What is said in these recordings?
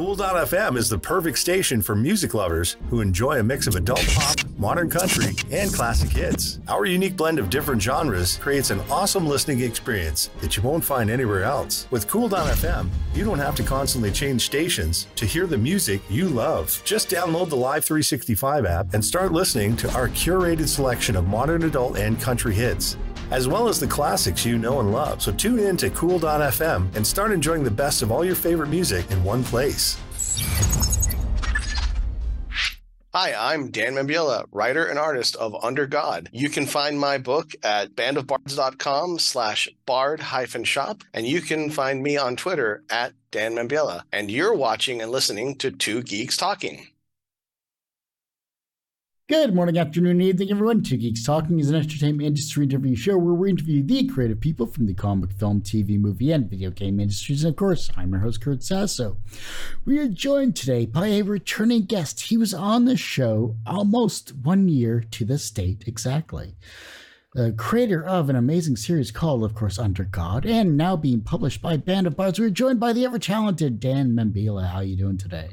Cool.fm is the perfect station for music lovers who enjoy a mix of adult pop, modern country, and classic hits. Our unique blend of different genres creates an awesome listening experience that you won't find anywhere else. With Cool.fm, you don't have to constantly change stations to hear the music you love. Just download the Live 365 app and start listening to our curated selection of modern adult and country hits as well as the classics you know and love. So tune in to Cool.fm and start enjoying the best of all your favorite music in one place. Hi, I'm Dan Membiela, writer and artist of Under God. You can find my book at bandofbards.com slash bard hyphen shop, and you can find me on Twitter at Dan. And you're watching and listening to Two Geeks Talking. Good morning, afternoon, evening, everyone. Two Geeks Talking is an entertainment industry interview show where we interview the creative people from the comic, film, TV, movie, and video game industries. And of course, I'm your host, Kurt Sasso. We are joined today by a returning guest. He was on the show almost one year to this date exactly. The creator of an amazing series called, of course, Under God, and now being published by Band of Bards. We're joined by the ever talented Dan Membiela. How are you doing today?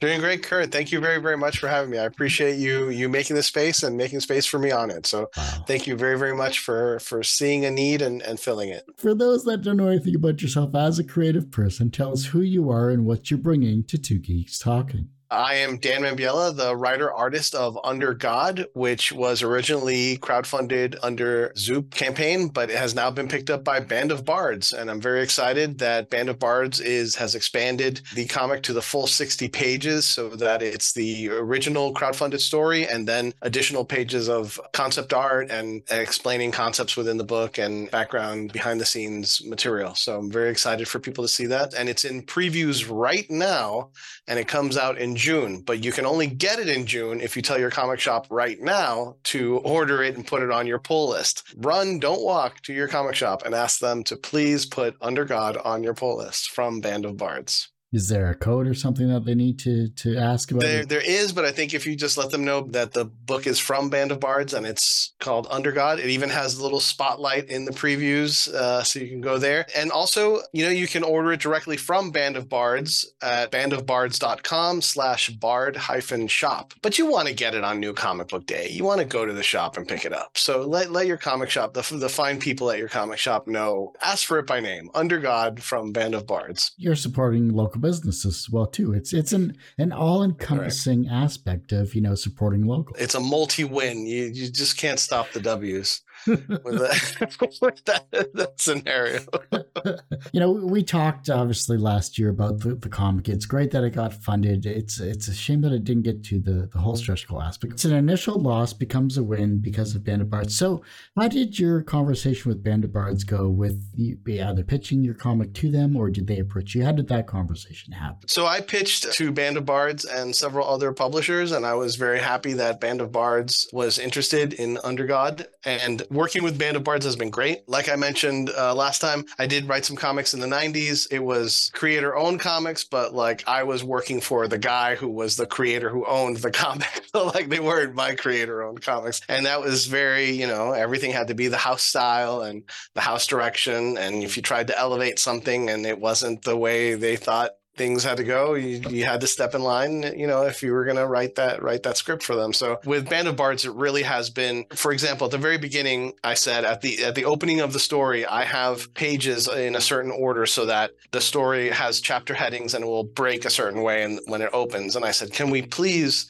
Doing great, Kurt. Thank you very, very much for having me. I appreciate you you making the space and making space for me on it. So wow. thank you very, very much for for seeing a need and, and filling it. For those that don't know anything about yourself as a creative person, tell us who you are and what you're bringing to Two Geeks Talking. I am Dan Membiela, the writer artist of Under God, which was originally crowdfunded under Zoop campaign, but it has now been picked up by Band of Bards, and I'm very excited that Band of Bards is has expanded the comic to the full 60 pages, so that it's the original crowdfunded story, and then additional pages of concept art and, and explaining concepts within the book and background behind the scenes material. So I'm very excited for people to see that, and it's in previews right now, and it comes out in June, but you can only get it in June if you tell your comic shop right now to order it and put it on your pull list. Run, don't walk to your comic shop and ask them to please put Under God on your pull list from Band of Bards. Is there a code or something that they need to to ask about? There, there is, but I think if you just let them know that the book is from Band of Bards and it's called Under God, it even has a little spotlight in the previews, uh, so you can go there. And also, you know, you can order it directly from Band of Bards at bandofbards.com slash bard hyphen shop. But you want to get it on New Comic Book Day. You want to go to the shop and pick it up. So let, let your comic shop, the, the fine people at your comic shop know, ask for it by name, Under God from Band of Bards. You're supporting local local businesses as well too. It's it's an an all encompassing aspect of you know supporting local. It's a multi win. You you just can't stop the W's with, that, with that, that, scenario. you know, we talked obviously last year about the, the comic. It's great that it got funded. It's it's a shame that it didn't get to the, the whole stretch goal aspect. It's an initial loss becomes a win because of Band of Bards. So, how did your conversation with Band of Bards go with you either pitching your comic to them or did they approach you? How did that conversation happen? So, I pitched to Band of Bards and several other publishers, and I was very happy that Band of Bards was interested in Under God and working with Band of Bards has been great. Like I mentioned uh, last time, I did write some comics in the 90s. It was creator owned comics, but like I was working for the guy who was the creator who owned the comic. so like they weren't my creator owned comics. And that was very, you know, everything had to be the house style and the house direction. And if you tried to elevate something and it wasn't the way they thought things had to go. You, you had to step in line, you know, if you were going to write that write that script for them. So with Band of Bards, it really has been. For example, at the very beginning, I said at the at the opening of the story, I have pages in a certain order so that the story has chapter headings and it will break a certain way and when it opens. And I said, can we please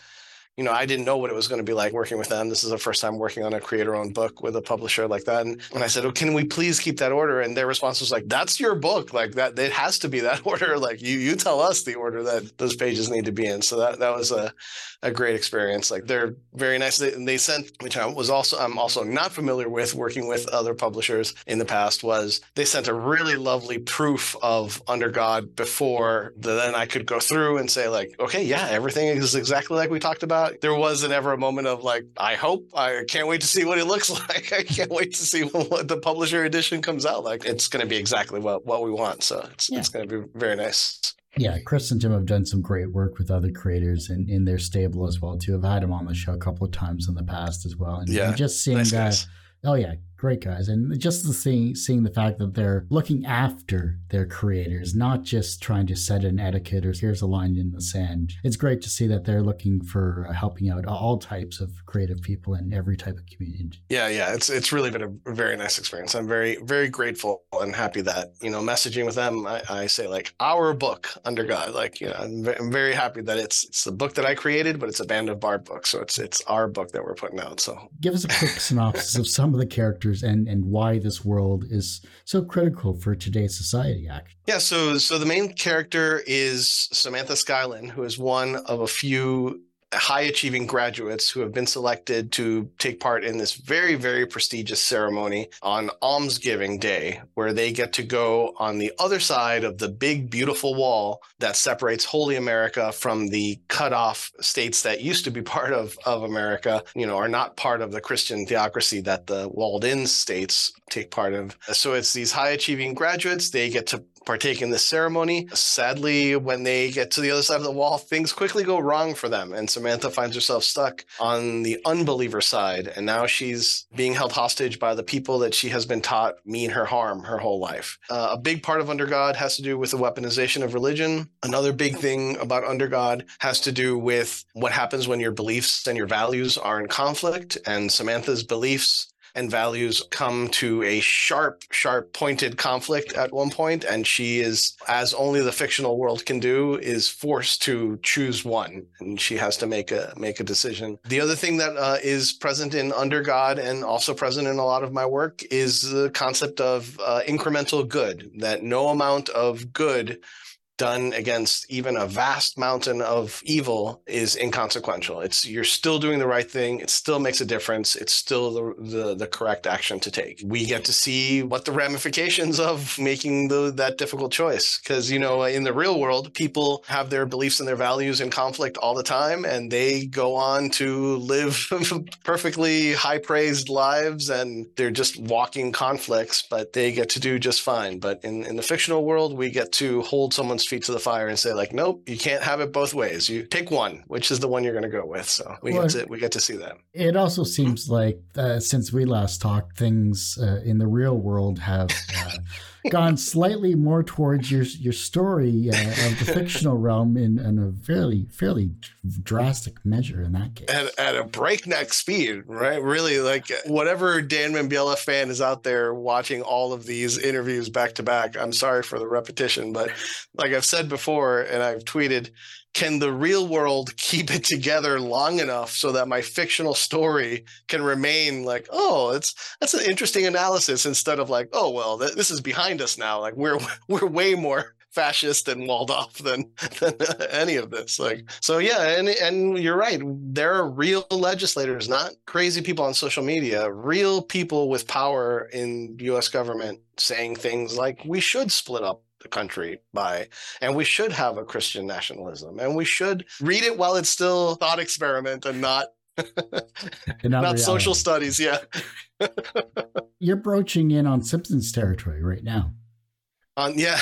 you know, I didn't know what it was going to be like working with them. This is the first time working on a creator owned book with a publisher like that. And when I said, Oh, can we please keep that order? And their response was like, That's your book. Like that, it has to be that order. Like you, you tell us the order that those pages need to be in. So that, that was a, a great experience. Like they're very nice. They, they sent, which I was also, I'm also not familiar with working with other publishers in the past was they sent a really lovely proof of Under God before the, then I could go through and say like, okay, yeah, everything is exactly like we talked about there wasn't ever a moment of like, I hope, I can't wait to see what it looks like. I can't wait to see what the publisher edition comes out like. It's going to be exactly what, what we want. So it's, yeah. it's going to be very nice. Yeah, Chris and Tim have done some great work with other creators in, in their stable as well too. I've had them on the show a couple of times in the past as well, and, yeah, and just seeing nice that. Oh yeah, great guys. And just the seeing seeing the fact that they're looking after their creators, not just trying to set an etiquette or here's a line in the sand. It's great to see that they're looking for uh, helping out all types of creative people in every type of community. Yeah, yeah, it's it's really been a very nice experience. I'm very very grateful and happy that you know messaging with them. I, I say like our book under God. Like you know, I'm, I'm very happy that it's it's the book that I created, but it's a Band of Bard book, so it's it's our book that we're putting out. So give us a quick synopsis of some of the characters and and why this world is so critical for today's society. Actually, yeah. So so the main character is Samantha Skylin, who is one of a few high achieving graduates who have been selected to take part in this very, very prestigious ceremony on Almsgiving Day, where they get to go on the other side of the big, beautiful wall that separates Holy America from the cut off states that used to be part of, of America, you know, are not part of the Christian theocracy that the walled in states take part of. So it's these high achieving graduates. They get to partake in this ceremony. Sadly, when they get to the other side of the wall, things quickly go wrong for them. And Samantha finds herself stuck on the unbeliever side. And now she's being held hostage by the people that she has been taught mean her harm her whole life. Uh, a big part of Under God has to do with the weaponization of religion. Another big thing about Under God has to do with what happens when your beliefs and your values are in conflict. And Samantha's beliefs and values come to a sharp, sharp pointed conflict at one point, and she is, as only the fictional world can do, is forced to choose one, and she has to make a make a decision. The other thing that uh, is present in Under God and also present in a lot of my work is the concept of uh, incremental good. That no amount of good done against even a vast mountain of evil is inconsequential. It's you're still doing the right thing. It still makes a difference. It's still the the, the correct action to take. We get to see what the ramifications of making the, that difficult choice. Because you know, in the real world, people have their beliefs and their values in conflict all the time, and they go on to live perfectly high praised lives, and they're just walking conflicts, but they get to do just fine. But in in the fictional world, we get to hold someone's feet to the fire and say like, nope, you can't have it both ways. You pick one, which is the one you're going to go with. So we well, get to we get to see that. It also seems like uh, since we last talked, things uh, in the real world have. Uh, gone slightly more towards your your story uh, of the fictional realm in, in a fairly fairly drastic measure in that case. At, at a breakneck speed, right? Really, like whatever Dan Membiela fan is out there watching all of these interviews back to back. I'm sorry for the repetition, but like I've said before, and I've tweeted, can the real world keep it together long enough so that my fictional story can remain like oh it's that's an interesting analysis instead of like oh well th- this is behind us now. Like we're we're way more fascist and walled off than, than any of this. Like so yeah and and you're right. There are real legislators not crazy people on social media real people with power in US government saying things like we should split up the country by. And we should have a Christian nationalism. And we should read it while it's still thought experiment and not and not, not social studies. Yeah. You're broaching in on Simpsons territory right now. Um, yeah,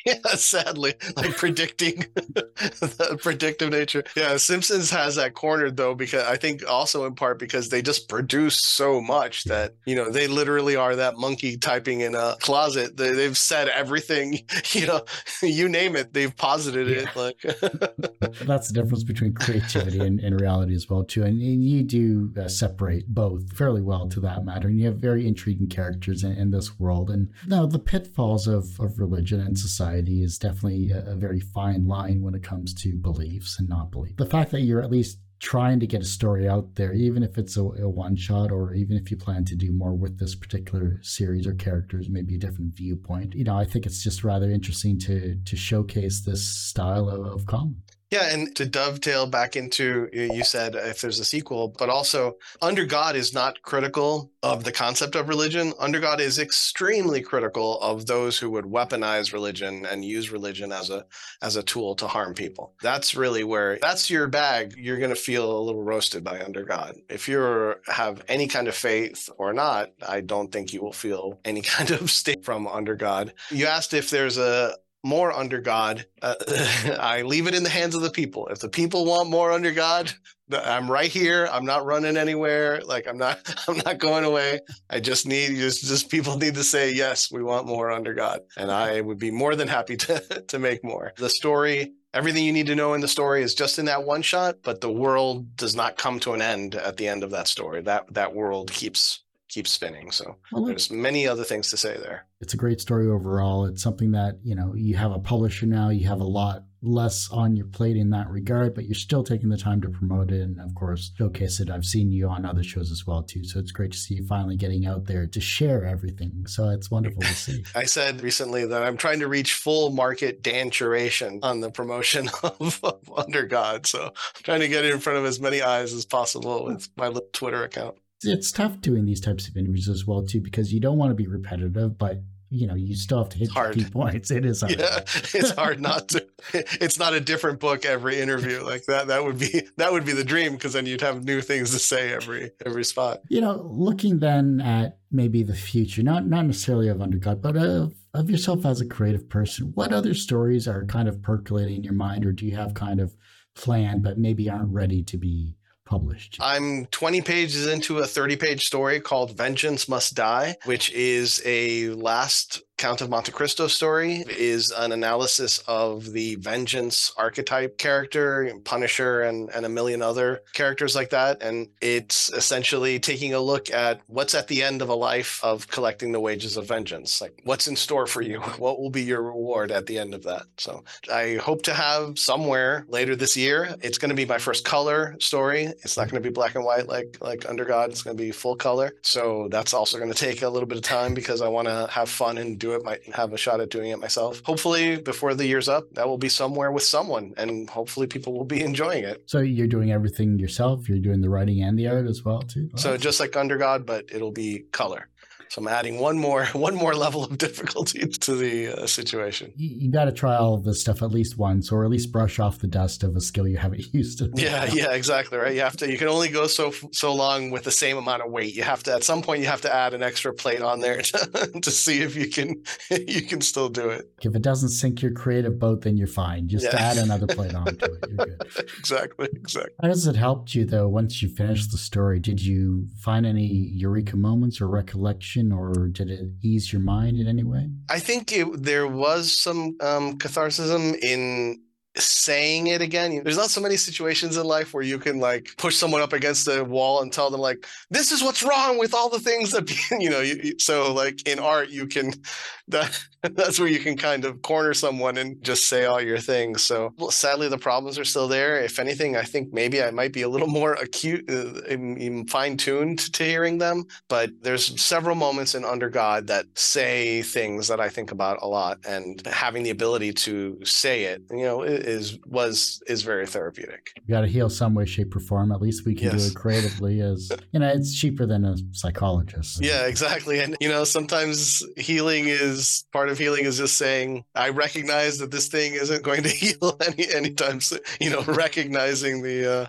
yeah, sadly, like predicting the predictive nature. Yeah, Simpsons has that cornered though, because I think also in part because they just produce so much that you know they literally are that monkey typing in a closet. They, have said everything, you know, you name it, they've posited yeah. it. Like that's the difference between creativity and, and reality as well too. And, and you do uh, separate both fairly well to that matter. And you have very intriguing characters in, in this world. And now the pitfalls of, of religion and society is definitely a, a very fine line when it comes to beliefs and not beliefs. The fact that you're at least trying to get a story out there, even if it's a, a, one shot or even if you plan to do more with this particular series or characters, maybe a different viewpoint. You know, I think it's just rather interesting to to showcase this style of, of comic. Yeah, and to dovetail back into you said uh, if there's a sequel, but also Under God is not critical of the concept of religion. Under God is extremely critical of those who would weaponize religion and use religion as a as a tool to harm people. That's really where that's your bag. You're going to feel a little roasted by Under God. If you have any kind of faith or not, I don't think you will feel any kind of state from Under God. You asked if there's a more under God, uh, I leave it in the hands of the people. If the people want more under God, I'm right here. I'm not running anywhere. Like I'm not I'm not going away. I just need just just people need to say yes, we want more under God. And I would be more than happy to to make more. The story everything you need to know in the story is just in that one shot, but the world does not come to an end at the end of that story. That that world keeps keeps spinning. So well, there's many other things to say there. It's a great story overall. It's something that, you know, you have a publisher now, you have a lot less on your plate in that regard, but you're still taking the time to promote it and of course showcase it. I've seen you on other shows as well too. So it's great to see you finally getting out there to share everything. So it's wonderful to see. I said recently that I'm trying to reach full market Dan Curation on the promotion of, of Under God. So I'm trying to get it in front of as many eyes as possible with my little Twitter account it's tough doing these types of interviews as well too because you don't want to be repetitive but you know you still have to hit key points. It is hard. yeah it's hard not to it's not a different book every interview like that that would be that would be the dream because then you'd have new things to say every every spot. You know looking then at maybe the future not not necessarily of Under God but of of yourself as a creative person what other stories are kind of percolating in your mind or do you have kind of planned but maybe aren't ready to be published? I'm 20 pages into a 30 page story called Vengeance Must Die, which is a last Count of Monte Cristo story is an analysis of the vengeance archetype character, Punisher, and, and a million other characters like that. And it's essentially taking a look at what's at the end of a life of collecting the wages of vengeance. Like, what's in store for you? What will be your reward at the end of that? So, I hope to have somewhere later this year. It's going to be my first color story. It's not going to be black and white like like Under God. It's going to be full color. So, that's also going to take a little bit of time because I want to have fun and do do it, might have a shot at doing it myself. Hopefully, before the year's up, that will be somewhere with someone, and hopefully, people will be enjoying it. So you're doing everything yourself. You're doing the writing and the art as well, too. so just like Under God, but it'll be color. So I'm adding one more one more level of difficulty to the uh, situation. You, you got to try all of this stuff at least once, or at least brush off the dust of a skill you haven't used. Yeah, yeah, exactly. Right. You have to. You can only go so so long with the same amount of weight. You have to at some point. You have to add an extra plate on there to, to see if you can you can still do it. If it doesn't sink your creative boat, then you're fine. Just yeah. add another plate onto it. You're good. exactly. Exactly. How does it help you though? Once you finish the story, did you find any eureka moments or recollection? or did it ease your mind in any way? I think it, there was some um, catharsis in saying it again. There's not so many situations in life where you can like push someone up against the wall and tell them like, "This is what's wrong with all the things that you know." You, so like in art, you can that that's where you can kind of corner someone and just say all your things. So sadly, the problems are still there. If anything, I think maybe I might be a little more acute, uh, fine tuned to hearing them. But there's several moments in Under God that say things that I think about a lot, and having the ability to say it, you know, is was is very therapeutic. You got to heal some way, shape, or form. At least we can yes. do it creatively. As you know, it's cheaper than a psychologist. Yeah, exactly. And you know, sometimes healing is part of healing is just saying, I recognize that this thing isn't going to heal any anytime soon. You know, recognizing the. uh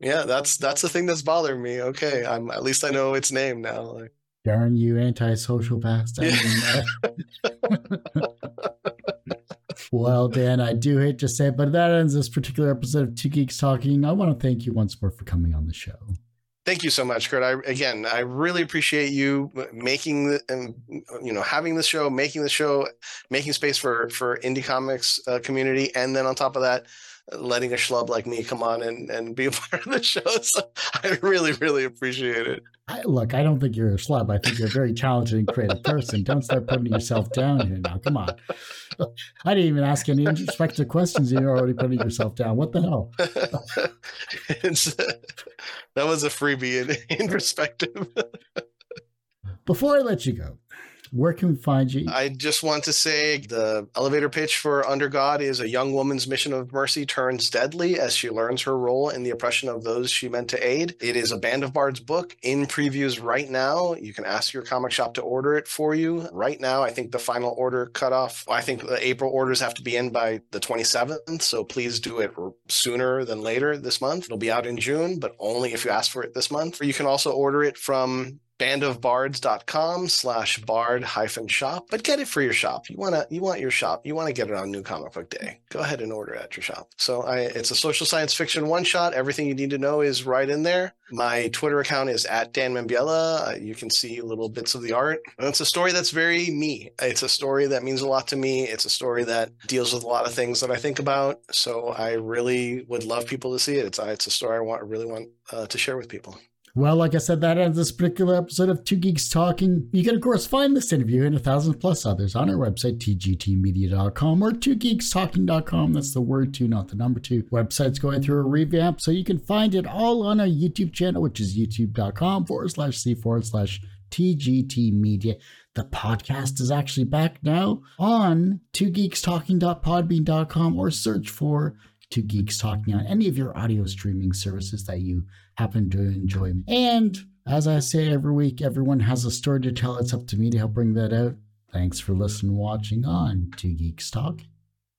yeah, that's that's the thing that's bothering me. Okay, I'm at least I know its name now. Like, darn you, antisocial bastard. well, Dan, I do hate to say it, but that ends this particular episode of Two Geeks Talking. I want to thank you once more for coming on the show. Thank you so much, Kurt. I again, I really appreciate you making the, and you know having the show, making the show, making space for for indie comics uh, community, and then on top of that, letting a schlub like me come on and, and be a part of the show. So I really, really appreciate it. I, look, I don't think you're a schlub. I think you're a very talented and creative person. Don't start putting yourself down here now. Come on. I didn't even ask any introspective questions. And you're already putting yourself down. What the hell? that was a freebie in, in perspective. Before I let you go, where can we find you? I just want to say the elevator pitch for Under God is a young woman's mission of mercy turns deadly as she learns her role in the oppression of those she meant to aid. It is a Band of Bards book in previews right now. You can ask your comic shop to order it for you right now. I think the final order cutoff, I think the April orders have to be in by the 27th. So please do it sooner than later this month. It'll be out in June, but only if you ask for it this month. Or you can also order it from bandofbards.com slash bard hyphen shop but get it for your shop. You want to you want your shop. You want to get it on new comic book day. Go ahead and order at your shop. So i it's a social science fiction one shot. Everything you need to know is right in there. My twitter account is at dan membiela uh, you can see little bits of the art. And it's a story that's very me. It's a story that means a lot to me. It's a story that deals with a lot of things that i think about. So i really would love people to see it. It's, it's a story i want really want uh, to share with people well, like I said, that ends this particular episode of Two Geeks Talking. You can, of course, find this interview and a thousand plus others on our website, tgtmedia.com or twogeekstalking.com. That's the word two, not the number two. Website's going through a revamp, so you can find it all on our YouTube channel, which is youtube.com forward slash c forward slash TGT Media. The podcast is actually back now on twogeekstalking.podbean.com or search for Two Geeks Talking on any of your audio streaming services that you happen to enjoy. And as I say every week, everyone has a story to tell. It's up to me to help bring that out. Thanks for listening watching on Two Geeks Talk.